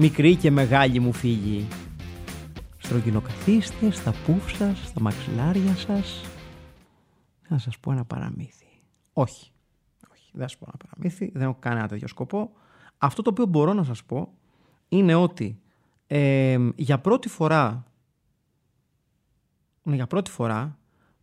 μικρή και μεγάλη μου φίλη. Στρογγυλοκαθίστε στα πουφ σας, στα μαξιλάρια σας. Θα σας πω ένα παραμύθι. Όχι, όχι, δεν θα σας πω ένα παραμύθι, δεν έχω κανένα τέτοιο σκοπό. Αυτό το οποίο μπορώ να σας πω είναι ότι ε, για πρώτη φορά ναι, για πρώτη φορά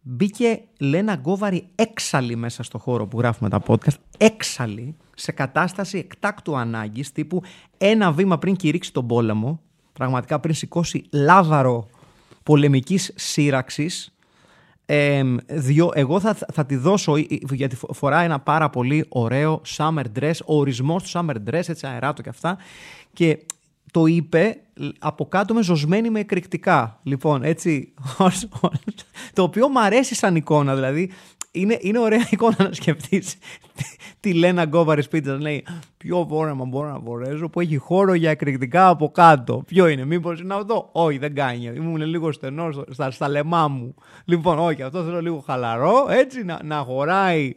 μπήκε Λένα Γκόβαρη έξαλλη μέσα στο χώρο που γράφουμε τα podcast. Έξαλλη, σε κατάσταση εκτάκτου ανάγκης, τύπου ένα βήμα πριν κηρύξει τον πόλεμο, πραγματικά πριν σηκώσει λάβαρο πολεμικής σύραξης. Ε, δυο, εγώ θα, θα τη δώσω γιατί φοράει ένα πάρα πολύ ωραίο summer dress, ο ορισμός του summer dress, έτσι αεράτο και αυτά και το είπε από κάτω με ζωσμένη με εκρηκτικά. Λοιπόν, έτσι, το οποίο μου αρέσει σαν εικόνα, δηλαδή είναι, είναι ωραία εικόνα να σκεφτείς τι λένε Γκόβαρης σπίτι να λέει Ποιο φόρεμα μπορώ να φορέσω που έχει χώρο για εκρηκτικά από κάτω. Ποιο είναι, μήπως είναι αυτό; Όχι, δεν κάνει. Ήμουν λίγο στενός στα, στα λεμά μου. Λοιπόν, όχι, αυτό θέλω λίγο χαλαρό. Έτσι να, να χωράει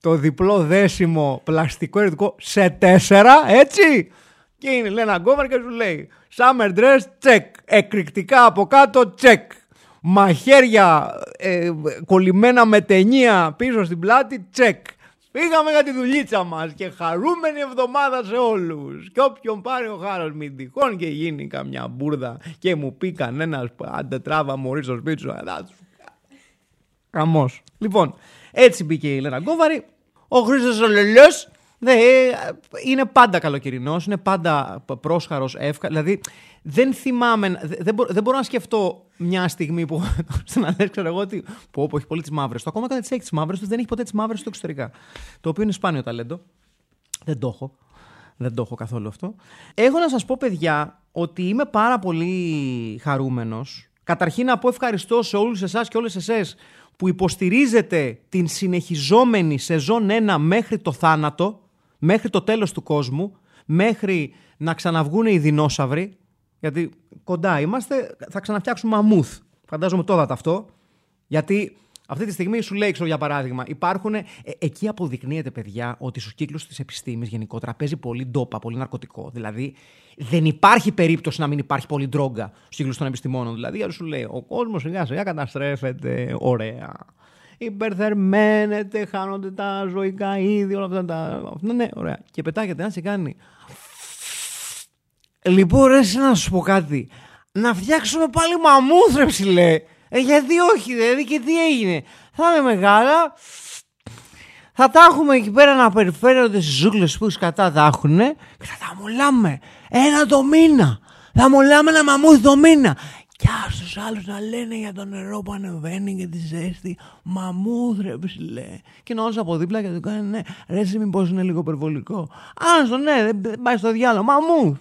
το διπλό δέσιμο πλαστικό εκρηκτικό σε τέσσερα, έτσι. Και είναι Λένα Γκόβαρη και σου λέει Summer dress, check. Εκρηκτικά από κάτω, check μαχαίρια ε, κολλημένα με ταινία πίσω στην πλάτη, τσεκ. Πήγαμε για τη δουλίτσα μας και χαρούμενη εβδομάδα σε όλους. Και όποιον πάρει ο χάρος μη τυχόν και γίνει καμιά μπουρδα και μου πει κανένας άντε τράβα μωρή στο σπίτι σου. Καμός. Λοιπόν, έτσι μπήκε η Λένα Γκόβαρη. Ο Χρήστος ο Λελιός είναι πάντα καλοκαιρινός, είναι πάντα πρόσχαρος, εύκα. Δηλαδή δεν θυμάμαι, δεν, δεν μπορώ να σκεφτώ μια στιγμή που στην Αλέξη ξέρω εγώ ότι πω, πω, έχει πολύ τις μαύρες του. Ακόμα και όταν τις έχει τις μαύρες τους, δεν έχει ποτέ τις μαύρες του εξωτερικά. Το οποίο είναι σπάνιο ταλέντο. Δεν το έχω. Δεν το έχω καθόλου αυτό. Έχω να σας πω, παιδιά, ότι είμαι πάρα πολύ χαρούμενος. Καταρχήν να πω ευχαριστώ σε όλους εσάς και όλες εσές που υποστηρίζετε την συνεχιζόμενη σεζόν 1 μέχρι το θάνατο, μέχρι το τέλος του κόσμου, μέχρι να ξαναβγούν οι δεινόσαυροι, γιατί κοντά είμαστε, θα ξαναφτιάξουμε μαμούθ. Φαντάζομαι τώρα αυτό. Γιατί αυτή τη στιγμή σου λέει, για παράδειγμα, υπάρχουν. Ε, εκεί αποδεικνύεται, παιδιά, ότι στους κύκλους της επιστήμης γενικότερα παίζει πολύ ντόπα, πολύ ναρκωτικό. Δηλαδή, δεν υπάρχει περίπτωση να μην υπάρχει πολύ ντρόγκα στους κύκλους των επιστημόνων. Δηλαδή, σου λέει, ο κόσμος σιγά σιγά καταστρέφεται, ωραία. Υπερθερμαίνεται, χάνονται τα ζωικά είδη, όλα αυτά τα. Ναι, ωραία. Και πετάγεται να σε κάνει. Λοιπόν, ρε, να σου πω κάτι. Να φτιάξουμε πάλι μαμούθρεψη, λέει. Ε, γιατί όχι, δηλαδή, και τι έγινε. Θα είναι μεγάλα. Θα τα έχουμε εκεί πέρα να περιφέρονται στις ζούγκλες που σκατά τα έχουν και θα τα μολάμε ένα το μήνα. Θα μολάμε ένα μαμούθ το μήνα. Και στους άλλους να λένε για το νερό που ανεβαίνει και τη ζέστη. Μαμούθρεψη λέει. Και να από δίπλα και του κάνει ναι, ρε, εσύ μήπως είναι λίγο υπερβολικό. Άστο, ναι, δεν πάει στο διάλογο. Μαμούθ.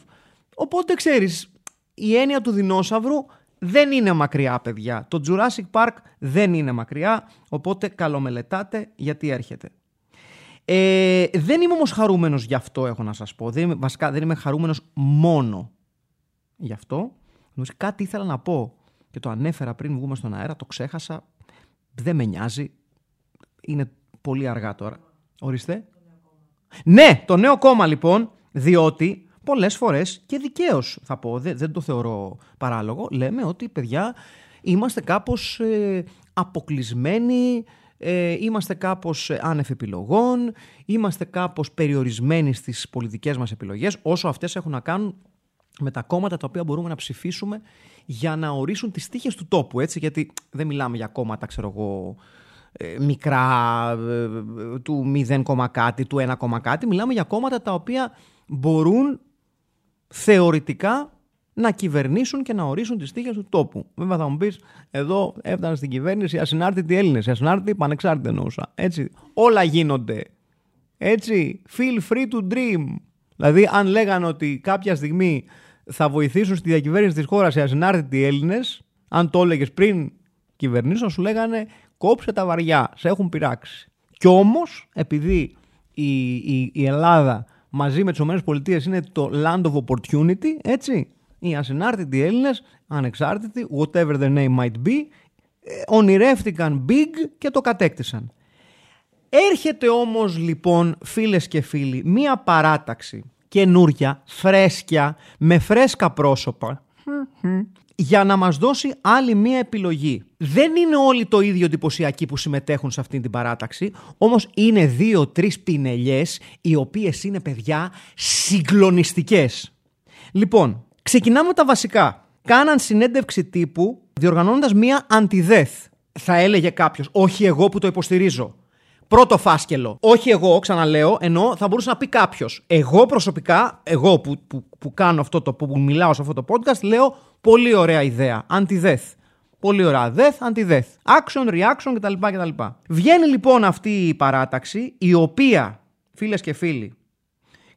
Οπότε ξέρεις, η έννοια του δεινόσαυρου δεν είναι μακριά, παιδιά. Το Jurassic Park δεν είναι μακριά, οπότε καλομελετάτε γιατί έρχεται. Ε, δεν είμαι όμως χαρούμενος γι' αυτό έχω να σας πω. Δεν, βασικά δεν είμαι χαρούμενος μόνο γι' αυτό. Κάτι ήθελα να πω και το ανέφερα πριν βγούμε στον αέρα, το ξέχασα. Δεν με νοιάζει. Είναι πολύ αργά τώρα. Ορίστε. Ναι, το νέο κόμμα λοιπόν, διότι πολλές φορές και δικαίως θα πω, δεν, δεν το θεωρώ παράλογο, λέμε ότι παιδιά είμαστε κάπως ε, αποκλεισμένοι, ε, είμαστε κάπως ε, άνευ επιλογών, είμαστε κάπως περιορισμένοι στις πολιτικές μας επιλογές, όσο αυτές έχουν να κάνουν με τα κόμματα τα οποία μπορούμε να ψηφίσουμε για να ορίσουν τις τύχες του τόπου, έτσι, γιατί δεν μιλάμε για κόμματα, ξέρω εγώ, ε, μικρά, του 0, κάτι, του 1, κάτι, μιλάμε για κόμματα τα οποία μπορούν θεωρητικά να κυβερνήσουν και να ορίσουν τις τύχες του τόπου. Βέβαια θα μου πεις, εδώ έφτανε στην κυβέρνηση οι ασυνάρτητοι Έλληνες, οι ασυνάρτητοι πανεξάρτητοι εννοούσα. Έτσι, όλα γίνονται. Έτσι, feel free to dream. Δηλαδή, αν λέγανε ότι κάποια στιγμή θα βοηθήσουν στη διακυβέρνηση της χώρας οι ασυνάρτητοι Έλληνες, αν το έλεγες πριν κυβερνήσεων, σου λέγανε κόψε τα βαριά, σε έχουν πειράξει. Κι όμως, επειδή η, η, η Ελλάδα μαζί με τις ΗΠΑ είναι το land of opportunity, έτσι, οι ασυνάρτητοι Έλληνες, ανεξάρτητοι, whatever their name might be, ε, ονειρεύτηκαν big και το κατέκτησαν. Έρχεται όμως λοιπόν φίλες και φίλοι μία παράταξη καινούρια, φρέσκια, με φρέσκα πρόσωπα για να μας δώσει άλλη μία επιλογή. Δεν είναι όλοι το ίδιο εντυπωσιακοί που συμμετέχουν σε αυτή την παράταξη, όμως είναι δύο-τρεις πινελιές οι οποίες είναι παιδιά συγκλονιστικές. Λοιπόν, ξεκινάμε τα βασικά. Κάναν συνέντευξη τύπου διοργανώνοντας μία αντιδεθ. Θα έλεγε κάποιος, όχι εγώ που το υποστηρίζω. Πρώτο φάσκελο. Όχι εγώ, ξαναλέω, ενώ θα μπορούσε να πει κάποιος. Εγώ προσωπικά, εγώ που, που, που κάνω αυτό το, που μιλάω σε αυτό το podcast, λέω πολύ ωραία ιδέα. Anti-death. Πολύ ωραία. Death, anti-death. Action, reaction κτλ. κτλ. Βγαίνει λοιπόν αυτή η παράταξη, η οποία, φίλες και φίλοι,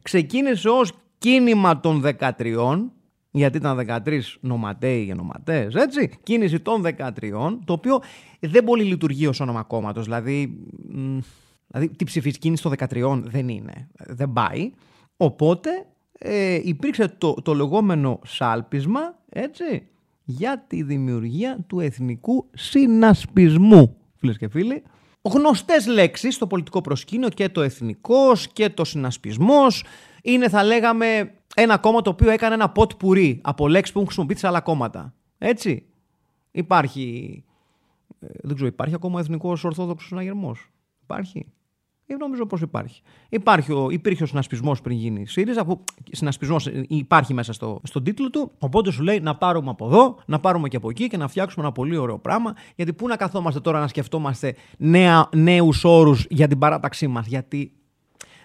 ξεκίνησε ως κίνημα των 13 γιατί ήταν 13 νοματέοι και νοματές, έτσι. Κίνηση των 13, το οποίο δεν πολύ λειτουργεί ως όνομα κόμματος. Δηλαδή, δηλαδή, τι ψηφίσει κίνηση των 13 δεν είναι. Δεν πάει. Οπότε ε, υπήρξε το, το λεγόμενο σάλπισμα, έτσι, για τη δημιουργία του εθνικού συνασπισμού, φίλες και φίλοι. Γνωστές λέξεις στο πολιτικό προσκήνιο και το εθνικός και το συνασπισμός είναι θα λέγαμε ένα κόμμα το οποίο έκανε ένα ποτ πουρί από λέξεις που έχουν χρησιμοποιήσει σε άλλα κόμματα. Έτσι. Υπάρχει. Ε, δεν ξέρω, υπάρχει ακόμα ο Εθνικός Ορθόδοξος Συναγερμός. Υπάρχει. Ε, νομίζω πως υπάρχει. υπάρχει ο, υπήρχε ο συνασπισμός πριν γίνει η ΣΥΡΙΖΑ, που συνασπισμός υπάρχει μέσα στο, στον τίτλο του. Οπότε σου λέει να πάρουμε από εδώ, να πάρουμε και από εκεί και να φτιάξουμε ένα πολύ ωραίο πράγμα. Γιατί πού να καθόμαστε τώρα να σκεφτόμαστε νέους όρους για την παράταξή μας; Γιατί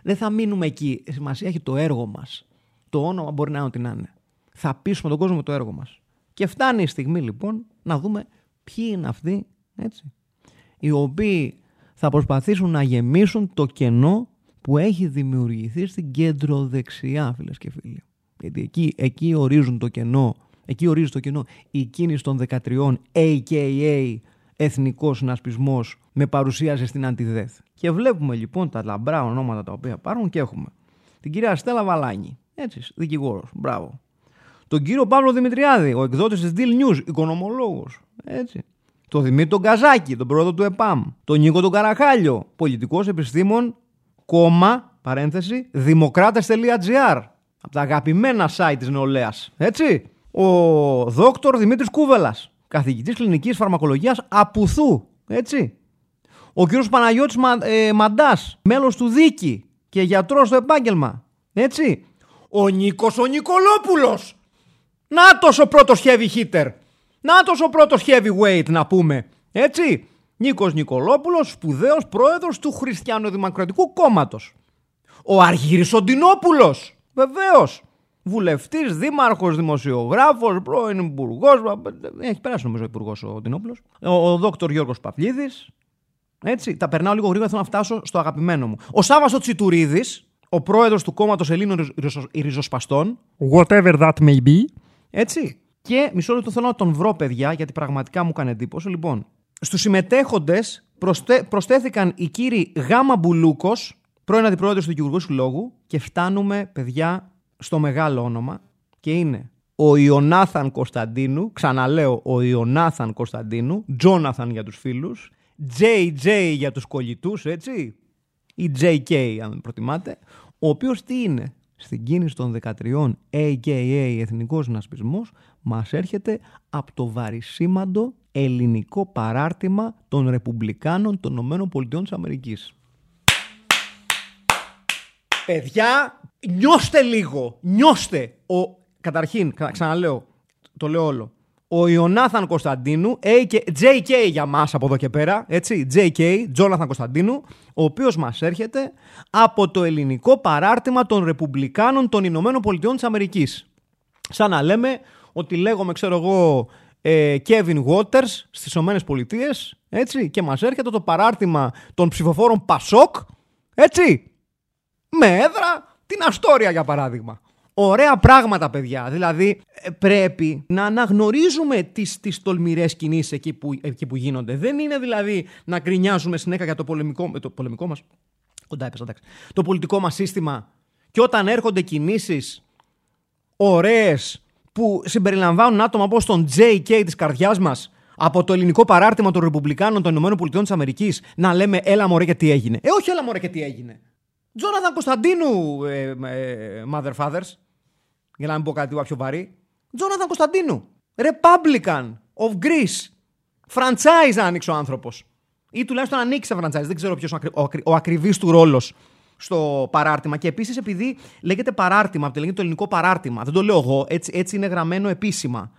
δεν θα μείνουμε εκεί. Σημασία έχει το έργο μας. Το όνομα μπορεί να είναι ό,τι να είναι. Θα πείσουμε τον κόσμο με το έργο μας. Και φτάνει η στιγμή λοιπόν να δούμε ποιοι είναι αυτοί έτσι, οι οποίοι θα προσπαθήσουν να γεμίσουν το κενό που έχει δημιουργηθεί στην κεντροδεξιά, φίλες και φίλοι. Γιατί εκεί, εκεί ορίζουν το κενό, εκεί ορίζει το κενό η κίνηση των 13, a.k.a. Εθνικός Συνασπισμός με παρουσίαση στην Αντιδέθ. Και βλέπουμε λοιπόν τα λαμπρά ονόματα τα οποία υπάρχουν και έχουμε την κυρία Στέλλα Βαλάνη, έτσι, δικηγόρος, μπράβο. Τον κύριο Παύλο Δημητριάδη, ο εκδότης της Deal News, οικονομολόγος, έτσι. Τον Δημήτρη τον Καζάκη, τον πρόεδρο του ΕΠΑΜ. Τον Νίκο τον Καραχάλιο, πολιτικός επιστήμον, κόμμα, παρένθεση, δημοκράτε.gr. Από τα αγαπημένα site της νεολαίας. Έτσι. Ο δόκτωρ Δημήτρης Κούβελας, καθηγητής κλινικής φαρμακολογίας Απουθού. Έτσι. Ο κύριος Παναγιώτης Μα, ε, Μαντάς, μέλος του Δίκη και γιατρός στο επάγγελμα. Έτσι. Ο Νίκος ο Νικολόπουλος. Νάτος ο πρώτος heavy hitter. Νάτος ο πρώτος heavyweight να πούμε. Έτσι. Νίκος Νικολόπουλος, σπουδαίος πρόεδρος του Χριστιανοδημοκρατικού Κόμματος. Ο Αργύρης Οντινόπουλος. Βεβαίως. Βουλευτής, δήμαρχος, δημοσιογράφος, πρώην υπουργός. Έχει περάσει νομίζω ο υπουργός ο Οντινόπουλος. Ο, ο δόκτωρ Γιώργος Παπλίδης. Έτσι, τα περνάω λίγο γρήγορα, θέλω να φτάσω στο αγαπημένο μου. Ο Σάββαστο Τσιτουρίδης, ο πρόεδρος του κόμματος Ελλήνων Ριζοσπαστών. Whatever that may be. Έτσι. Και μισό λεπτό θέλω να τον βρω, παιδιά, γιατί πραγματικά μου έκανε εντύπωση. Λοιπόν, στους συμμετέχοντες προσθέθηκαν οι κύριοι Γάμα Μπουλούκος, πρώην αντιπρόεδρος του Δικηγουργού Συλλόγου, και φτάνουμε, παιδιά, στο μεγάλο όνομα. Και είναι ο Ιωνάθαν Κωνσταντίνου, ξαναλέω ο Ιωνάθαν Κωνσταντίνου, Τζόναθαν για τους φίλους, JJ για τους κολλητούς, έτσι, ή JK αν προτιμάτε, ο οποίος τι είναι, στην κίνηση των 13, AKA Εθνικός Συνασπισμός, μας έρχεται από το βαρισίμαντο ελληνικό παράρτημα των Ρεπουμπλικάνων των Ηνωμένων Πολιτειών της Αμερικής. Παιδιά, νιώστε λίγο, νιώστε. Ο, καταρχήν, ξαναλέω, το λέω όλο ο Ιωνάθαν Κωνσταντίνου, JK για μας από εδώ και πέρα, έτσι, JK, Τζόναθαν Κωνσταντίνου, ο οποίος μας έρχεται από το ελληνικό παράρτημα των Ρεπουμπλικάνων των Ηνωμένων Πολιτειών της Αμερικής. Σαν να λέμε ότι λέγομαι, ξέρω εγώ, ε, Kevin Waters στις Ηνωμένες Πολιτείες, έτσι, και μας έρχεται το παράρτημα των ψηφοφόρων Πασόκ, έτσι, με έδρα την Αστόρια για παράδειγμα. Ωραία πράγματα, παιδιά. Δηλαδή, ε, πρέπει να αναγνωρίζουμε τις, τις τολμηρές κινήσεις εκεί που, εκεί που γίνονται. Δεν είναι δηλαδή να γκρινιάζουμε συνέχεια για το πολεμικό, το πολεμικό μας... Κοντά έπεσα, εντάξει. Το πολιτικό μας σύστημα και όταν έρχονται κινήσεις ωραίες που συμπεριλαμβάνουν άτομα όπως τον JK της καρδιάς μας από το ελληνικό παράρτημα των Ρεπουμπλικάνων των ΗΠΑ να λέμε έλα μωρέ και τι έγινε. Ε, όχι έλα μωρέ και τι έγινε. Τζόναθαν Κωνσταντίνου, ε, ε, mother fathers, για να μην πω κάτι πιο βαρύ. Τζόναθαν Κωνσταντίνου. Republican of Greece. Franchise να ανοίξει ο άνθρωπος. Ή τουλάχιστον ανοίξει franchise. Δεν ξέρω ποιος ο, ο, ο ακριβής του ρόλος στο παράρτημα. Και επίσης επειδή λέγεται παράρτημα, από λέγεται το ελληνικό παράρτημα. Δεν το λέω εγώ, έτσι, έτσι είναι γραμμένο επίσημα.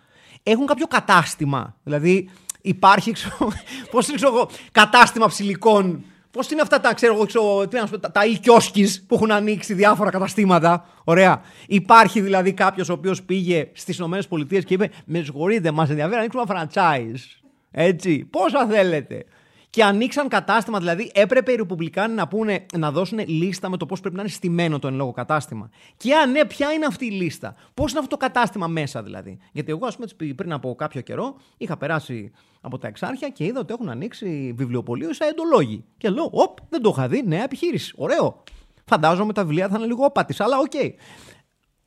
Έχουν κάποιο κατάστημα. Δηλαδή υπάρχει, πώς είναι ξέρω, κατάστημα ψηλικών Πώς είναι αυτά τα, ξέρω εγώ, ξέρω, τα, τα που έχουν ανοίξει διάφορα καταστήματα; Ωραία. Υπάρχει δηλαδή κάποιος ο οποίος πήγε στις ΗΠΑ και είπε: Με συγχωρείτε, μας ενδιαφέρει να ανοίξουμε franchise. Έτσι. Πόσα θέλετε και ανοίξαν κατάστημα. Δηλαδή, έπρεπε οι Ρεπουμπλικάνοι να, πούνε, να δώσουν λίστα με το πώς πρέπει να είναι στημένο το εν λόγω κατάστημα. Και αν ναι, ποια είναι αυτή η λίστα; Πώς είναι αυτό το κατάστημα μέσα δηλαδή; Γιατί εγώ, ας πούμε, πριν από κάποιο καιρό είχα περάσει από τα εξάρχεια και είδα ότι έχουν ανοίξει βιβλιοπωλείο σαϊεντολόγοι. Και λέω, Οπ, δεν το είχα δει, νέα επιχείρηση. Ωραίο. Φαντάζομαι τα βιβλία θα είναι λίγο απάτης, αλλά OK. Okay.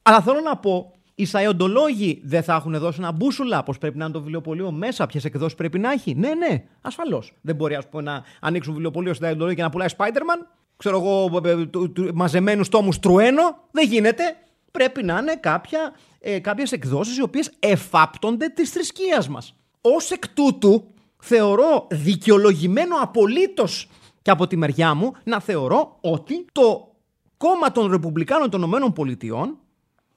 Αλλά θέλω να πω οι σαϊεντολόγοι δεν θα έχουν δώσει ένα μπούσουλα πώς πρέπει να είναι το βιβλιοπωλείο μέσα, ποιες εκδόσεις πρέπει να έχει. Ναι, ναι, ασφαλώς. Δεν μπορεί ας πούμε, να ανοίξουν βιβλιοπωλείο οι σαϊεντολόγοι και να πουλάει Spider-Man. Ξέρω εγώ, ε, ε, μαζεμένους τόμους Τρουένο. Δεν γίνεται. Πρέπει να είναι κάποια, ε, κάποιες εκδόσεις οι οποίες εφάπτονται της θρησκείας μας. Ω εκ τούτου, θεωρώ δικαιολογημένο απολύτως και από τη μεριά μου να θεωρώ ότι το κόμμα των Ρεπουμπλικάνων των ΗΠΑ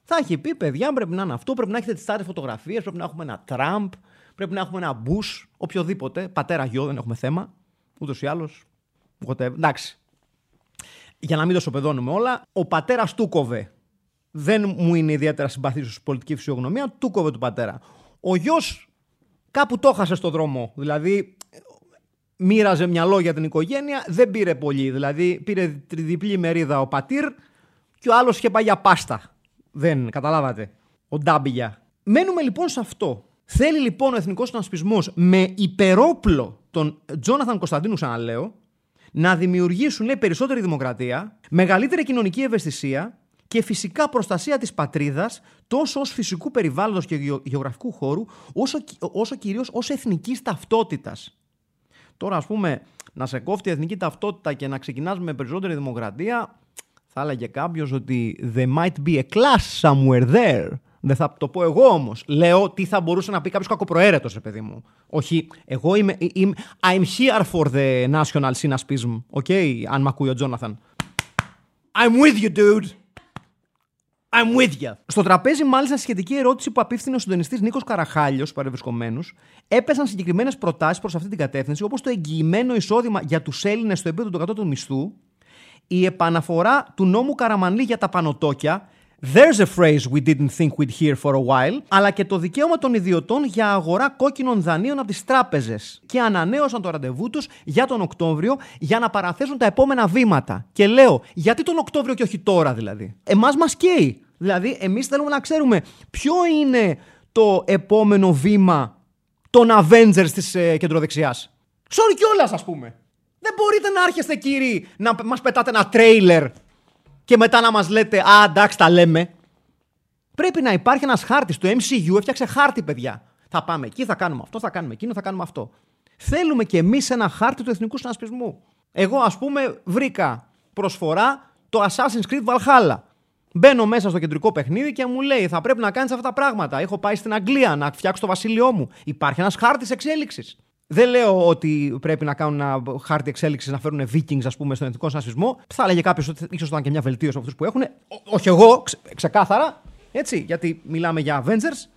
θα έχει πει, παιδιά, πρέπει να είναι αυτό, πρέπει να έχετε τις τάρε φωτογραφίες, πρέπει να έχουμε ένα Τραμπ, πρέπει να έχουμε ένα Μπούς, οποιοδήποτε. Πατέρα, γιο, δεν έχουμε θέμα. Ούτως ή άλλως. Εντάξει. Για να μην το σοπεδώνουμε όλα, ο πατέρας του κόβε. Δεν μου είναι ιδιαίτερα συμπαθής ως πολιτική φυσιογνωμία, του κόβε του πατέρα. Ο γιος κάπου το έχασε στο δρόμο. Δηλαδή, μοίραζε μυαλό για την οικογένεια, δεν πήρε πολύ. Δηλαδή, πήρε τριδιπλή μερίδα ο πατήρ και ο άλλος είχε πάει για πάστα. Δεν, καταλάβατε. Ο Ντάμπιγια. Μένουμε λοιπόν σε αυτό. Θέλει λοιπόν ο εθνικός συνασπισμός με υπερόπλο τον Τζόναθαν Κωνσταντίνου, ξαναλέω, να δημιουργήσουν λέει, περισσότερη δημοκρατία, μεγαλύτερη κοινωνική ευαισθησία και φυσικά προστασία της πατρίδας τόσο ως φυσικού περιβάλλοντος και γεωγραφικού χώρου όσο, όσο κυρίως ως εθνικής ταυτότητας. Τώρα ας πούμε να σε κόφτει η εθνική ταυτότητα και να ξεκινάς με περισσότερη δημοκρατία θα έλεγε κάποιος ότι there might be a class somewhere there. Δεν θα το πω εγώ όμως. Λέω τι θα μπορούσε να πει κάποιος κακοπροαίρετος, ρε παιδί μου. Όχι, εγώ είμαι, είμαι. I'm here for the national synaspism. Okay, αν με ακούει ο Τζόναθαν. I'm with you, dude. I'm with you. Στο τραπέζι, μάλιστα, σχετική ερώτηση που απίφθηνε ο συντονιστής Νίκος Καραχάλιος, παρευρισκομένου, έπεσαν συγκεκριμένες προτάσεις προς αυτή την κατεύθυνση, όπως το εγγυημένο εισόδημα για τους Έλληνες στο επίπεδο του κατώτατου μισθού, η επαναφορά του νόμου Καραμανλή για τα πανωτόκια There's a phrase we didn't think we'd hear for a while, αλλά και το δικαίωμα των ιδιωτών για αγορά κόκκινων δανείων από τις τράπεζες. Και ανανέωσαν το ραντεβού τους για τον Οκτώβριο για να παραθέσουν τα επόμενα βήματα. Και λέω, γιατί τον Οκτώβριο και όχι τώρα δηλαδή; Εμάς μας καίει. Δηλαδή, εμείς θέλουμε να ξέρουμε ποιο είναι το επόμενο βήμα των Avengers της ε, κεντροδεξιάς. Sorry κιόλας, ας πούμε. Δεν μπορείτε να άρχεστε κύριοι να μας πετάτε ένα τρέιλερ και μετά να μας λέτε «Α, εντάξει, τα λέμε». Πρέπει να υπάρχει ένας χάρτης. Το MCU έφτιαξε χάρτη, παιδιά. Θα πάμε εκεί, θα κάνουμε αυτό, θα κάνουμε εκείνο, θα κάνουμε αυτό. Θέλουμε κι εμείς ένα χάρτη του εθνικού συνασπισμού. Εγώ, ας πούμε, βρήκα προσφορά το Assassin's Creed Valhalla. Μπαίνω μέσα στο κεντρικό παιχνίδι και μου λέει: Θα πρέπει να κάνεις αυτά τα πράγματα. Έχω πάει στην Αγγλία να φτιάξω το βασίλειό μου. Υπάρχει ένας χάρτης εξέλιξης. Δεν λέω ότι πρέπει να κάνουν ένα χάρτη εξέλιξης να φέρουν Vikings, ας πούμε, στον εθνικό συνασπισμό. Θα έλεγε κάποιος ότι ίσως ήταν και μια βελτίωση από αυτούς που έχουν. όχι εγώ, ξεκάθαρα. Έτσι, γιατί μιλάμε για Avengers.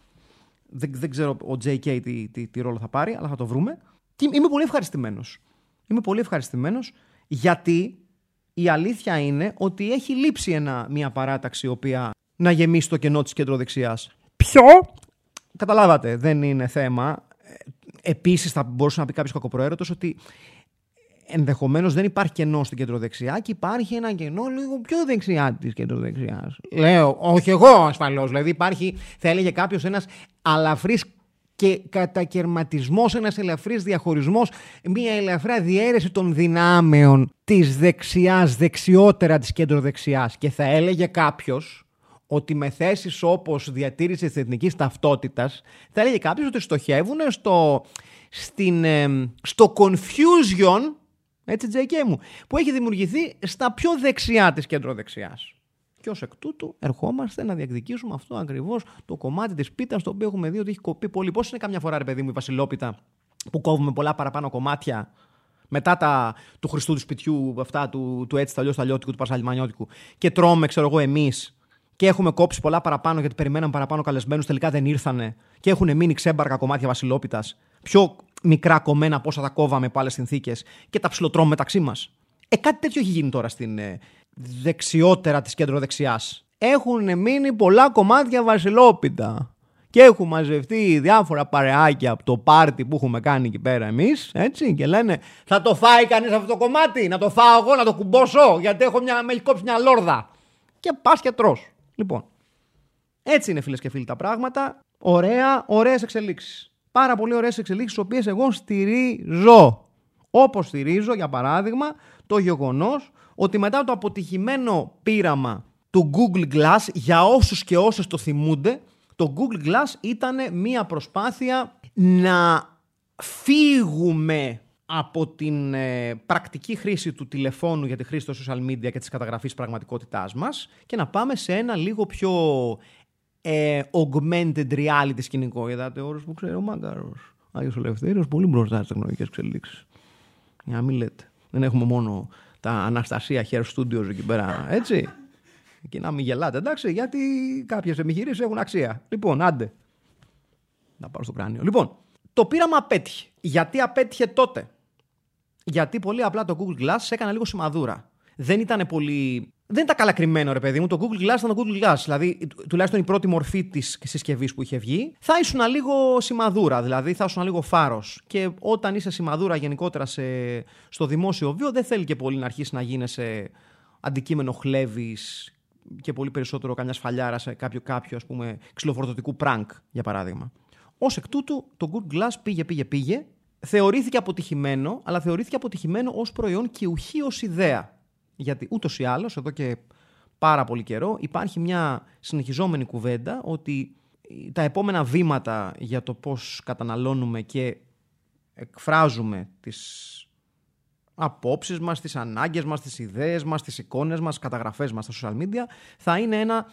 Δεν, δεν ξέρω ο JK τι, τι, τι, ρόλο θα πάρει, αλλά θα το βρούμε. Και είμαι πολύ ευχαριστημένος. Είμαι πολύ ευχαριστημένος γιατί η αλήθεια είναι ότι έχει λείψει ένα, μια παράταξη η οποία να γεμίσει το κενό της κεντροδεξιάς. Ποιο; Καταλάβατε, δεν είναι θέμα. Επίσης, θα μπορούσε να πει κάποιος κακοπροαίρετος ότι ενδεχομένως δεν υπάρχει κενό στην κεντροδεξιά και υπάρχει ένα κενό λίγο πιο δεξιά της κεντροδεξιάς. Λέω, όχι εγώ ασφαλώς, δηλαδή υπάρχει, θα έλεγε κάποιος, ένας αλαφρύς και κατακαιρματισμός, ένας ελαφρύς διαχωρισμός, μια ελαφρά διαίρεση των δυνάμεων της δεξιάς, δεξιότερα της κεντροδεξιάς. Και θα έλεγε κάποιος ότι με θέσεις όπως διατήρησης της εθνικής ταυτότητας, θα έλεγε κάποιος ότι στοχεύουν στο, στην, στο confusion, έτσι JK μου, που έχει δημιουργηθεί στα πιο δεξιά της κεντροδεξιάς. Και ως εκ τούτου ερχόμαστε να διεκδικήσουμε αυτό ακριβώς το κομμάτι της πίτας, το οποίο έχουμε δει ότι έχει κοπεί πολύ. Πώς είναι καμιά φορά, ρε παιδί μου, η Βασιλόπιτα, που κόβουμε πολλά παραπάνω κομμάτια μετά τα, του Χριστού του σπιτιού, αυτά του, του έτσι, τα αλλιώς ταλιώτικου, του Πασαλιμανιώτικου, και τρώμε, ξέρω εγώ, εμείς και έχουμε κόψει πολλά παραπάνω γιατί περιμέναμε παραπάνω καλεσμένους, τελικά δεν ήρθανε και έχουν μείνει ξέμπαρκα κομμάτια Βασιλόπιτας, πιο μικρά κομμένα από όσα τα κόβαμε από άλλε συνθήκες και τα ψιλοτρώμε μεταξύ μας. Ε, κάτι τέτοιο έχει γίνει τώρα στην ε, δεξιότερα της κέντρο-δεξιά. Έχουν μείνει πολλά κομμάτια Βασιλόπιτα. Και έχουν μαζευτεί διάφορα παρεάκια από το πάρτι που έχουμε κάνει εκεί πέρα εμείς. Έτσι. Και λένε, θα το φάει κανείς αυτό το κομμάτι. Να το φάω εγώ, να το κουμπώσω. Γιατί έχω μια, με έχει κόψει μια λόρδα. Και πας και τρως. Λοιπόν, έτσι είναι φίλες και φίλοι τα πράγματα. Ωραία, ωραίες εξελίξεις. Πάρα πολύ ωραίες εξελίξεις, τις οποίες εγώ στηρίζω. Όπως στηρίζω, για παράδειγμα, το γεγονός ότι μετά το αποτυχημένο πείραμα του Google Glass, για όσους και όσες το θυμούνται, το Google Glass ήταν μία προσπάθεια να φύγουμε από την ε, πρακτική χρήση του τηλεφώνου για τη χρήση των social media και της καταγραφής πραγματικότητάς μας και να πάμε σε ένα λίγο πιο ε, augmented reality σκηνικό. Είδατε όρος που ξέρει ο Μάγκαρος. Άγιος Ελευθέριος, πολύ μπροστά στις τεχνολογικές εξελίξεις. Για να μην λέτε. Δεν έχουμε μόνο τα Αναστασία Hair Studios εκεί πέρα, έτσι. Και να μην γελάτε, εντάξει, γιατί κάποιες επιχειρήσεις έχουν αξία. Λοιπόν, άντε. Να πάρω στο κράνιο. Λοιπόν, το πείραμα απέτυχε. Γιατί απέτυχε τότε; Γιατί πολύ απλά το Google Glass έκανε λίγο σημαδούρα. Δεν ήταν πολύ. Δεν ήταν καλά κρυμμένο, ρε παιδί μου. Το Google Glass ήταν το Google Glass. Δηλαδή, τουλάχιστον η πρώτη μορφή της συσκευής που είχε βγει, θα ήσουν λίγο σημαδούρα. Δηλαδή, θα ήσουν λίγο φάρος. Και όταν είσαι σημαδούρα γενικότερα σε, στο δημόσιο βίο, δεν θέλει και πολύ να αρχίσεις να γίνεσαι αντικείμενο χλέβης και πολύ περισσότερο καμιάς σφαλιάρα σε κάποιο, κάποιο ας πούμε, ξυλοφορτωτικού prank, για παράδειγμα. Ω εκ τούτου, το Google Glass πήγε, πήγε, πήγε θεωρήθηκε αποτυχημένο, αλλά θεωρήθηκε αποτυχημένο ως προϊόν και ουχή ως ιδέα. Γιατί ούτως ή άλλως, εδώ και πάρα πολύ καιρό, υπάρχει μια συνεχιζόμενη κουβέντα ότι τα επόμενα βήματα για το πώς καταναλώνουμε και εκφράζουμε τις απόψεις μας, τις ανάγκες μας, τις ιδέες μας, τις εικόνες μας, καταγραφές μας στα social media θα είναι ένα,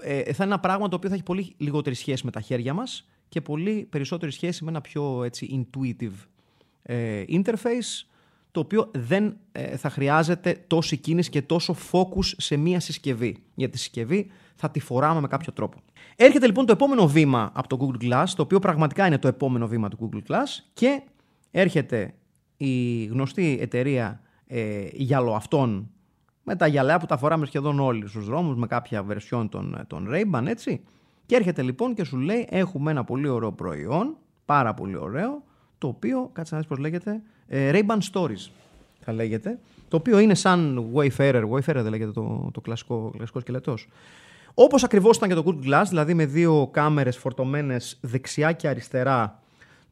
ε, θα είναι ένα πράγμα το οποίο θα έχει πολύ λιγότερη σχέση με τα χέρια μας και πολύ περισσότερη σχέση με ένα πιο έτσι, intuitive ε, interface το οποίο δεν ε, θα χρειάζεται τόση κίνηση και τόσο focus σε μία συσκευή. Γιατί τη συσκευή θα τη φοράμε με κάποιο τρόπο. Έρχεται λοιπόν το επόμενο βήμα από το Google Glass, το οποίο πραγματικά είναι το επόμενο βήμα του Google Glass και έρχεται η γνωστή εταιρεία ε, γυαλοαυτών με τα γυαλιά που τα φοράμε σχεδόν όλοι στους δρόμους με κάποια βερσιόν των, των Ray-Ban, έτσι. Και έρχεται λοιπόν και σου λέει έχουμε ένα πολύ ωραίο προϊόν, πάρα πολύ ωραίο, το οποίο, κάτσε να δεις πώς λέγεται, ε, Ray-Ban Stories θα λέγεται, το οποίο είναι σαν Wayfarer, Wayfarer δεν λέγεται το, το κλασικό, κλασικό σκελετός. Όπως ακριβώς ήταν και το Google Glass, δηλαδή με δύο κάμερες φορτωμένες δεξιά και αριστερά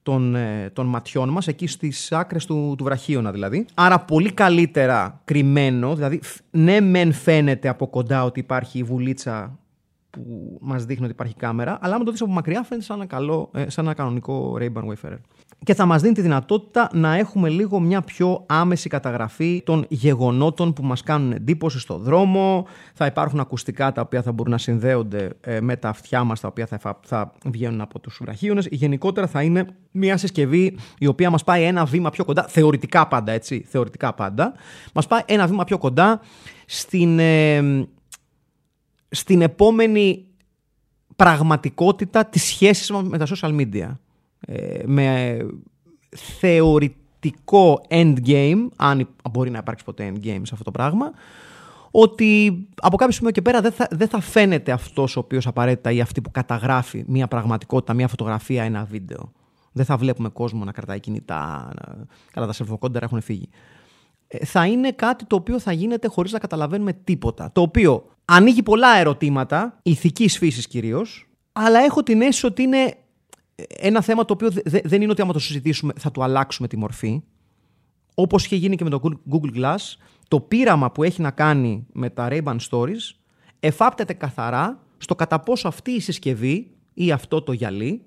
των, ε, των ματιών μας, εκεί στις άκρες του, του βραχίωνα δηλαδή. Άρα πολύ καλύτερα κρυμμένο, δηλαδή ναι μεν φαίνεται από κοντά ότι υπάρχει η βουλίτσα που μας δείχνει ότι υπάρχει κάμερα, αλλά άμα το δεις από μακριά φαίνεται σαν ένα, καλό, ε, σαν ένα κανονικό Ray-Ban Wayfarer. Και θα μας δίνει τη δυνατότητα να έχουμε λίγο μια πιο άμεση καταγραφή των γεγονότων που μας κάνουν εντύπωση στο δρόμο. Θα υπάρχουν ακουστικά τα οποία θα μπορούν να συνδέονται ε, με τα αυτιά μας, τα οποία θα, θα βγαίνουν από τους βραχίονε. Γενικότερα θα είναι μια συσκευή η οποία μας πάει ένα βήμα πιο κοντά, θεωρητικά πάντα έτσι, θεωρητικά πάντα, μας πάει ένα βήμα πιο κοντά στην ε, στην επόμενη πραγματικότητα της σχέσης μας με τα social media. Ε, με θεωρητικό endgame, αν μπορεί να υπάρξει ποτέ endgame σε αυτό το πράγμα, ότι από κάποιο σημείο και πέρα δεν θα, δεν θα φαίνεται αυτός ο οποίος απαραίτητα ή αυτή που καταγράφει μια πραγματικότητα, μια φωτογραφία, ένα βίντεο. Δεν θα βλέπουμε κόσμο να κρατάει κινητά, να... καλά τα σελφοκόντερα έχουν φύγει. Ε, θα είναι κάτι το οποίο θα γίνεται χωρίς να καταλαβαίνουμε τίποτα. Το οποίο ανοίγει πολλά ερωτήματα, ηθικής φύσης κυρίως, αλλά έχω την αίσθηση ότι είναι ένα θέμα το οποίο δεν είναι ότι άμα το συζητήσουμε θα του αλλάξουμε τη μορφή. Όπως είχε γίνει και με το Google Glass, το πείραμα που έχει να κάνει με τα Ray-Ban Stories εφάπτεται καθαρά στο κατά πόσο αυτή η συσκευή ή αυτό το γυαλί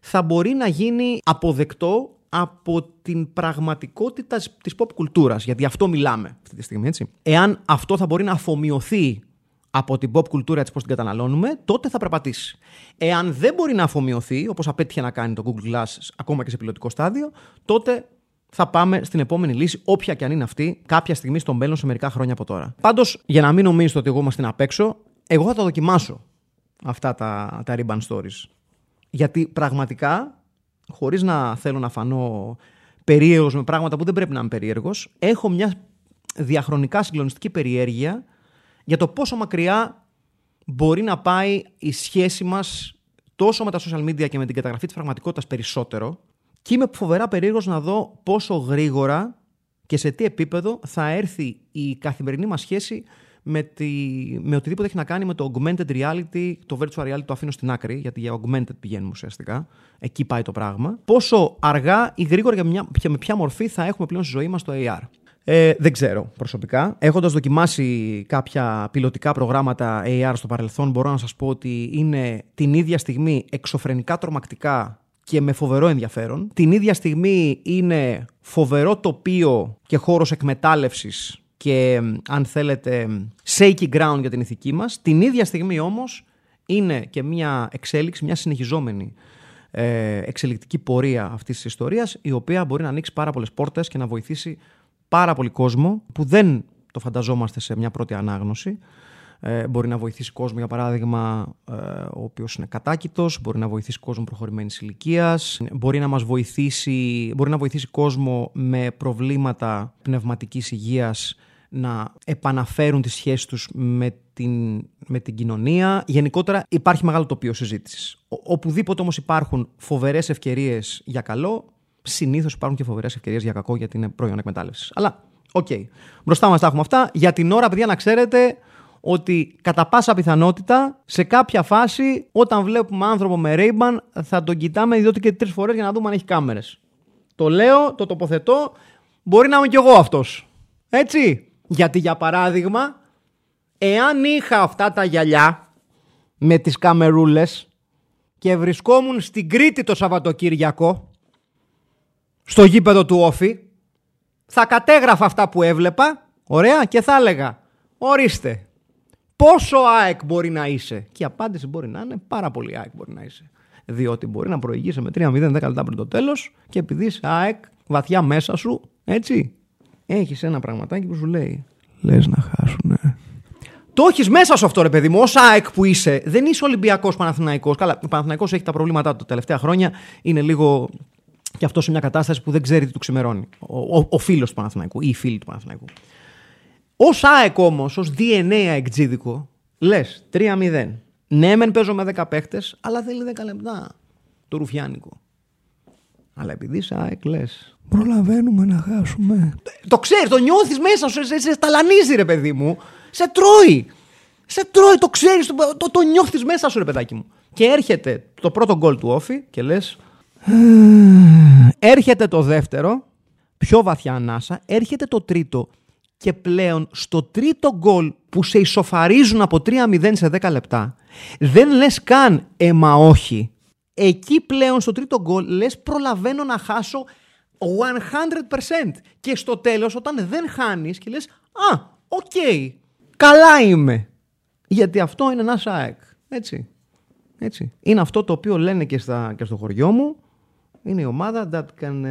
θα μπορεί να γίνει αποδεκτό από την πραγματικότητα της pop κουλτούρας. Γιατί αυτό μιλάμε αυτή τη στιγμή, έτσι. Εάν αυτό θα μπορεί να αφομοιωθεί από την pop κουλτούρα έτσι πώς την καταναλώνουμε, τότε θα περπατήσει. Εάν δεν μπορεί να αφομοιωθεί, όπως απέτυχε να κάνει το Google Glass ακόμα και σε πιλωτικό στάδιο, τότε θα πάμε στην επόμενη λύση, όποια και αν είναι αυτή, κάποια στιγμή στον μέλλον σε μερικά χρόνια από τώρα. Πάντως, για να μην νομίζετε ότι εγώ είμαστε απ' έξω, εγώ θα τα δοκιμάσω αυτά τα, τα Ribbon Stories. Γιατί πραγματικά, χωρίς να θέλω να φανώ περίεργος με πράγματα που δεν πρέπει να είμαι περίεργος, έχω μια διαχρονικά συγκλονιστική περιέργεια για το πόσο μακριά μπορεί να πάει η σχέση μας τόσο με τα social media και με την καταγραφή της πραγματικότητας περισσότερο και είμαι φοβερά περίεργος να δω πόσο γρήγορα και σε τι επίπεδο θα έρθει η καθημερινή μας σχέση με, τη, με οτιδήποτε έχει να κάνει με το augmented reality, το virtual reality το αφήνω στην άκρη, γιατί για augmented πηγαίνουμε ουσιαστικά. Εκεί πάει το πράγμα. Πόσο αργά ή γρήγορα και με ποια μορφή θα έχουμε πλέον στη ζωή μας το AR. Ε, δεν ξέρω προσωπικά. Έχοντας δοκιμάσει κάποια πιλωτικά προγράμματα AR στο παρελθόν, μπορώ να σας πω ότι είναι την ίδια στιγμή εξωφρενικά τρομακτικά και με φοβερό ενδιαφέρον. Την ίδια στιγμή είναι φοβερό τοπίο και χώρος εκμετάλλευσης και αν θέλετε shaky ground για την ηθική μας. Την ίδια στιγμή όμως είναι και μια εξέλιξη, μια συνεχιζόμενη ε, εξελικτική πορεία αυτής της ιστορίας η οποία μπορεί να ανοίξει πάρα πολλές πόρτες και να βοηθήσει πάρα πολύ κόσμο που δεν το φανταζόμαστε σε μια πρώτη ανάγνωση. Ε, μπορεί να βοηθήσει κόσμο, για παράδειγμα, ε, ο οποίος είναι κατάκητος, μπορεί να βοηθήσει κόσμο προχωρημένης ηλικίας, μπορεί να μας βοηθήσει, μπορεί να βοηθήσει κόσμο με προβλήματα πνευματικής υγείας να επαναφέρουν τις σχέσεις τους με την, με την κοινωνία. Γενικότερα υπάρχει μεγάλο τοπίο συζήτησης. Οπουδήποτε όμως υπάρχουν φοβερές ευκαιρίες για καλό, συνήθως υπάρχουν και φοβερές ευκαιρίες για κακό γιατί είναι προϊόν εκμετάλλευσης. Αλλά, OK. Okay. Μπροστά μας τα έχουμε αυτά. Για την ώρα, παιδιά, να ξέρετε ότι κατά πάσα πιθανότητα σε κάποια φάση όταν βλέπουμε άνθρωπο με Ray-Ban θα τον κοιτάμε δύο και τρεις φορές για να δούμε αν έχει κάμερες. Το λέω, το τοποθετώ. Μπορεί να είμαι κι εγώ αυτός. Έτσι. Γιατί για παράδειγμα, εάν είχα αυτά τα γυαλιά με τις καμερούλες και βρισκόμουν στην Κρήτη το Σαββατοκύριακο στο γήπεδο του Όφη, θα κατέγραφα αυτά που έβλεπα, ωραία, και θα έλεγα, ορίστε, πόσο ΑΕΚ μπορεί να είσαι. Και η απάντηση μπορεί να είναι πάρα πολύ ΑΕΚ μπορεί να είσαι. Διότι μπορεί να προηγήσει με 3-0 10 λεπτά πριν το τέλος και επειδή είσαι ΑΕΚ βαθιά μέσα σου, έτσι, έχεις ένα πραγματάκι που σου λέει. Λες να χάσουνε. Το έχεις μέσα σου αυτό, ρε παιδί μου. Ω ΑΕΚ που είσαι, δεν είσαι Ολυμπιακός Παναθηναϊκός. Καλά, ο Παναθηναϊκός έχει τα προβλήματά του τα τελευταία χρόνια. Είναι λίγο και αυτό σε μια κατάσταση που δεν ξέρει τι του ξημερώνει. Ο, ο, ο φίλος του Παναθηναϊκού ή η φίλη του Παναθηναϊκού. Ω ΑΕΚ όμως, ως DNA εκτζίδικο, λες 3-0. Ναι, μεν παίζω με 10 παίχτες, αλλά θέλει 10 λεπτά. Το ρουφιάνικο. Αλλά επειδή είσαι ΑΕΚ, λες. Προλαβαίνουμε να χάσουμε. Το ξέρεις, το νιώθεις μέσα σου, σε, σε ταλανίζει, ρε παιδί μου. Σε τρώει. Σε τρώει, το ξέρεις, το, το, το νιώθεις μέσα σου, ρε παιδάκι μου. Και έρχεται το πρώτο γκολ του Όφη και λες, Έρχεται το δεύτερο, πιο βαθιά ανάσα, έρχεται το τρίτο και πλέον στο τρίτο γκολ που σε ισοφαρίζουν από 3-0 σε 10 λεπτά, δεν λες καν «ε μα όχι». Εκεί πλέον στο τρίτο γκολ λες προλαβαίνω να χάσω 100%. Και στο τέλος όταν δεν χάνεις και λες «Α, οκ, καλά είμαι». Γιατί αυτό είναι ένας ΣΑΕΚ. Έτσι. Έτσι. Είναι αυτό το οποίο λένε και, στα, και στο χωριό μου είναι η ομάδα that can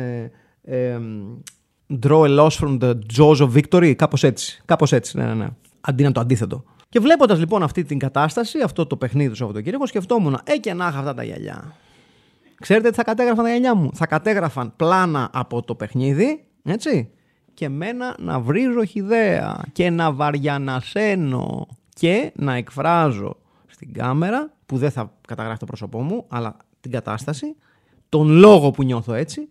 uh, draw a loss from the jaws of victory. Κάπως έτσι. Κάπως έτσι, ναι, ναι, ναι. Αντί να το αντίθετο. Και βλέποντας λοιπόν αυτή την κατάσταση, αυτό το παιχνίδι του Σαββατοκύριακο, σκεφτόμουν, ε και να είχα αυτά τα γυαλιά. Ξέρετε τι θα κατέγραφαν τα γυαλιά μου; Θα κατέγραφαν πλάνα από το παιχνίδι, έτσι. Και μένα να βρίζω χιδέα και να βαριανασένω και να εκφράζω στην κάμερα, που δεν θα καταγράφει το πρόσωπό μου, αλλά την κατάσταση, τον λόγο που νιώθω έτσι,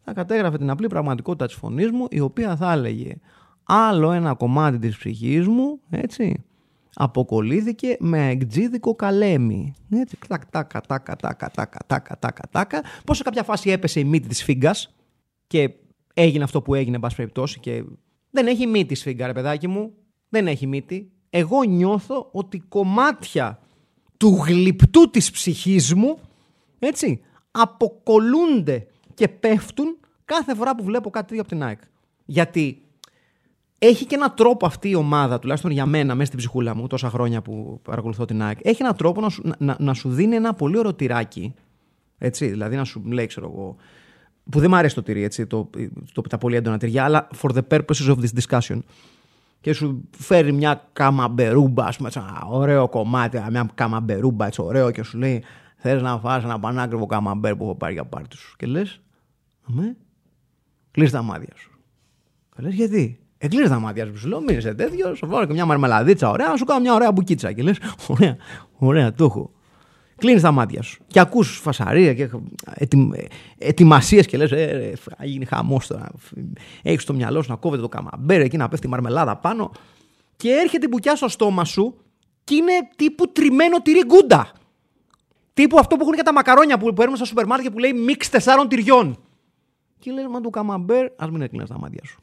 θα κατέγραφε την απλή πραγματικότητα της φωνής μου η οποία θα έλεγε άλλο ένα κομμάτι της ψυχής μου, έτσι, αποκολλήθηκε με εκτζίδικο καλέμι. Έτσι, τάκα, τάκα, τάκα, τάκα, τάκα, τάκα, τάκα, τάκα. Πώς σε κάποια φάση έπεσε η μύτη της φίγκας και έγινε αυτό που έγινε, εν πάση περιπτώσει, και δεν έχει μύτη σφίγγα, ρε παιδάκι μου. Δεν έχει μύτη. Εγώ νιώθω ότι κομμάτια του γλυπτού της ψυχής μου, έτσι, αποκολούνται και πέφτουν κάθε φορά που βλέπω κάτι από την ΑΕΚ. Γιατί έχει και έναν τρόπο αυτή η ομάδα, τουλάχιστον για μένα, μέσα στην ψυχούλα μου, τόσα χρόνια που παρακολουθώ την ΑΕΚ, έχει έναν τρόπο να σου, να, να σου δίνει ένα πολύ ωραίο τυράκι. Έτσι, δηλαδή να σου λέει, ξέρω εγώ, που δεν μου αρέσει το τυρί, έτσι, το, το, τα πολύ έντονα τυριά, αλλά for the purposes of this discussion. Και σου φέρει μια καμαμπερούμπα, ας πούμε, ένα ωραίο κομμάτι, μια καμαμπερούμπα, έτσι ωραίο, και σου λέει: Θες να φας ένα πανάκριβο καμαμπέρ που έχω πάρει για πάρτι σου. Και λες: Αμέ, κλείσει τα μάτια σου. Και λες: Γιατί, Εκλείσει τα μάτια σου. Σου λέω: Μην είσαι τέτοιος, σου βάλω και μια μαρμελαδίτσα ωραία, να σου κάνω μια ωραία μπουκίτσα. Και λες: Ωραία, ωραία, το έχω. Κλείνεις τα μάτια σου και ακούς φασαρία και ετοι... ετοιμασίες και λες: ε, θα γίνει χαμός τώρα. Έχεις στο μυαλό σου να κόβεται το καμαμπέρ εκεί να πέφτει η μαρμελάδα πάνω. Και έρχεται η μπουκιά στο στόμα σου και είναι τύπου τριμμένο τυρί γκούντα. Τύπου αυτό που έχουν και τα μακαρόνια που παίρνουμε στα σούπερ μάρκετ που λέει μίξ τεσσάρων τυριών. Και λες: Μα το καμαμπέρ, ας μην έκλεινε τα μάτια σου.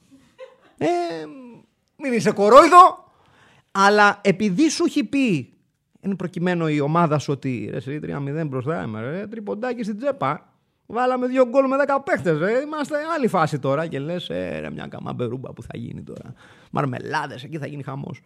Ε, μην είσαι κορόιδο. Αλλά επειδή σου έχει πει είναι προκειμένο η ομάδα σου ότι ρε 3-0 μπροστά είμαι, ρε, τριποντάκι στην τσέπα. Βάλαμε δύο γκολ με 10 παίχτες. Είμαστε άλλη φάση τώρα. Και λες, ε, ρε, μια καμαμπερούμπα που θα γίνει τώρα. Μαρμελάδες, εκεί θα γίνει χαμός.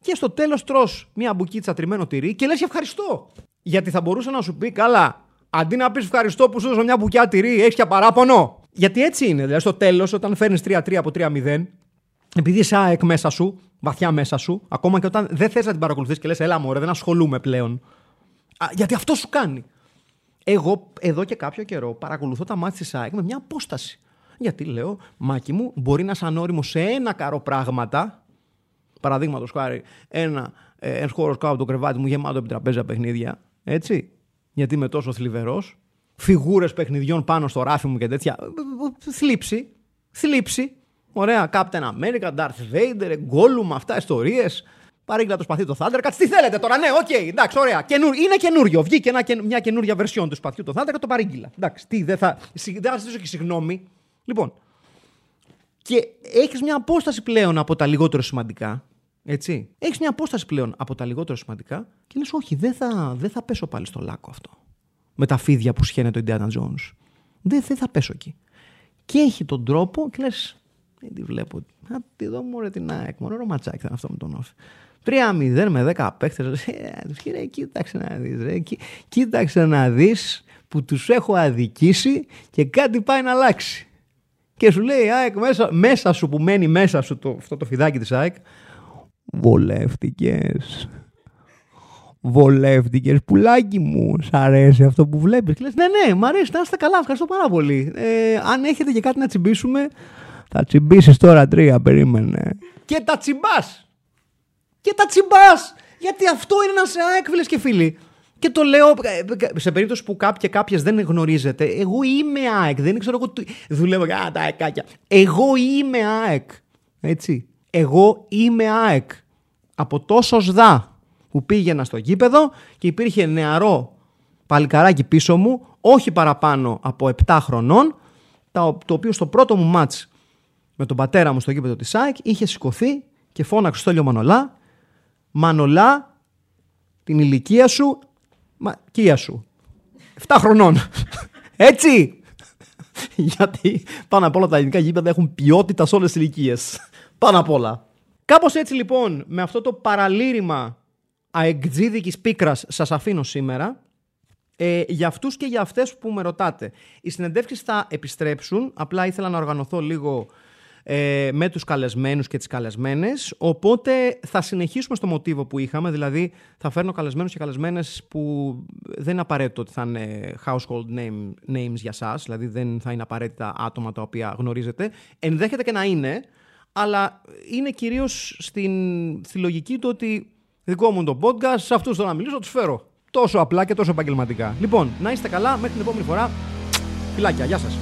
Και στο τέλος τρώ μια μπουκίτσα τριμμένο τυρί και λες ευχαριστώ. Γιατί θα μπορούσε να σου πει, καλά, αντί να πεις ευχαριστώ που σου έδωσα μια μπουκιά τυρί, έχεις και παράπονο. Γιατί έτσι είναι. Δηλαδή στο τέλος, όταν φέρνεις 3-3 από 3-0, επειδή είσαι ΑΕΚ μέσα σου, βαθιά μέσα σου, ακόμα και όταν δεν θες να την παρακολουθείς και λες, Ελά, μωρέ, δεν ασχολούμαι πλέον. Α, γιατί αυτό σου κάνει. Εγώ εδώ και κάποιο καιρό παρακολουθώ τα μάτια της ΑΕΚ με μια απόσταση. Γιατί λέω, Μάκη μου, μπορεί να είσαι ανώριμος σε ένα καρό πράγματα. Παραδείγματος χάρη, ένα, ε, ένας χώρος κάτω από το κρεβάτι μου γεμάτο από τραπέζα παιχνίδια. Έτσι. Γιατί είμαι τόσο θλιβερός. Φιγούρες παιχνιδιών πάνω στο ράφι μου και τέτοια. Θλίψη. Θλίψη. Ωραία, Captain America, Darth Vader, Gollum, αυτά ιστορίες. Παρήγγειλα το σπαθί το Thundercats. Τι θέλετε τώρα, ναι, OK, okay, εντάξει, ωραία. Καινού, είναι καινούριο. Βγήκε ένα, μια καινούρια βερσιόν του σπαθιού το Thundercats, το παρήγγειλα. Εντάξει, τι, δεν θα, δεν θα ζητήσω και συγγνώμη. Λοιπόν, και έχεις μια απόσταση πλέον από τα λιγότερο σημαντικά. Έτσι; Έχεις μια απόσταση πλέον από τα λιγότερο σημαντικά και λες, Όχι, δεν θα, δεν θα πέσω πάλι στο λάκκο αυτό. Με τα φίδια που σιχαίνεται ο Indiana Jones. Δεν, δεν θα πέσω εκεί. Και έχει τον τρόπο και λες, δεν τη βλέπω. Α, τη δω μου ρε την ΑΕΚ. Μόνο ματσάκι ήταν αυτό με τον Όφη. 3-0 με 10 παίχτες. Ε, κοίταξε να δεις. Ρε. Κοίταξε να δεις που τους έχω αδικήσει και κάτι πάει να αλλάξει. Και σου λέει ΑΕΚ μέσα, μέσα σου που μένει μέσα σου το, αυτό το φιδάκι της ΑΕΚ. Βολεύτηκες. Βολεύτηκες, πουλάκι μου. Σ' αρέσει αυτό που βλέπεις. Και λες, ναι, ναι, μ' αρέσει, να είστε καλά. Ευχαριστώ πάρα πολύ. Ε, αν έχετε και κάτι να τσιμπήσουμε, θα τσιμπήσεις τώρα τρία, περίμενε. Και τα τσιμπάς. Και τα τσιμπάς. Γιατί αυτό είναι ένας ΑΕΚ, και φίλοι. Και το λέω σε περίπτωση που κάποιοι και κάποιες δεν γνωρίζετε. Εγώ είμαι ΑΕΚ. Δεν ξέρω εγώ. Δουλεύω για τα αεκάκια. Εγώ είμαι ΑΕΚ. Έτσι. Εγώ είμαι ΑΕΚ. Από τόσος σδά που πήγαινα στο γήπεδο και υπήρχε νεαρό παλικαράκι πίσω μου, όχι παραπάνω από 7 χρονών, το οποίο στο πρώτο μου μάτς με τον πατέρα μου στο γήπεδο της ΣΑΕΚ, είχε σηκωθεί και φώναξε στο Μανολά, Μανολά, την ηλικία σου, μα, κία σου. 7 χρονών. Έτσι! Γιατί πάνω απ' όλα τα ελληνικά γήπεδα έχουν ποιότητα σε όλες τις ηλικίες. Πάνω απ' όλα. Κάπως έτσι λοιπόν, με αυτό το παραλήρημα αεκτζίδικης πίκρας σας αφήνω σήμερα. Ε, για αυτούς και για αυτές που με ρωτάτε. Οι συνεντεύξεις θα επιστρέψουν. Απλά ήθελα να οργανωθώ λίγο ε, με τους καλεσμένους και τις καλεσμένες. Οπότε θα συνεχίσουμε στο μοτίβο που είχαμε, δηλαδή θα φέρνω καλεσμένους και καλεσμένες που δεν είναι απαραίτητο ότι θα είναι household name, names για σας, δηλαδή δεν θα είναι απαραίτητα άτομα τα οποία γνωρίζετε. Ενδέχεται και να είναι, αλλά είναι κυρίως στην, στη λογική του ότι δικό μου το podcast, σε αυτούς θέλω να μιλήσω, τους φέρω. Τόσο απλά και τόσο επαγγελματικά. Λοιπόν, να είστε καλά, μέχρι την επόμενη φορά. Φιλάκια, γεια σας.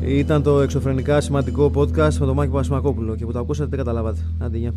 Ήταν το εξωφρενικά σημαντικό podcast με τον Μάκη Πασμακόπουλο και που τα ακούσατε δεν καταλάβατε. Άντε.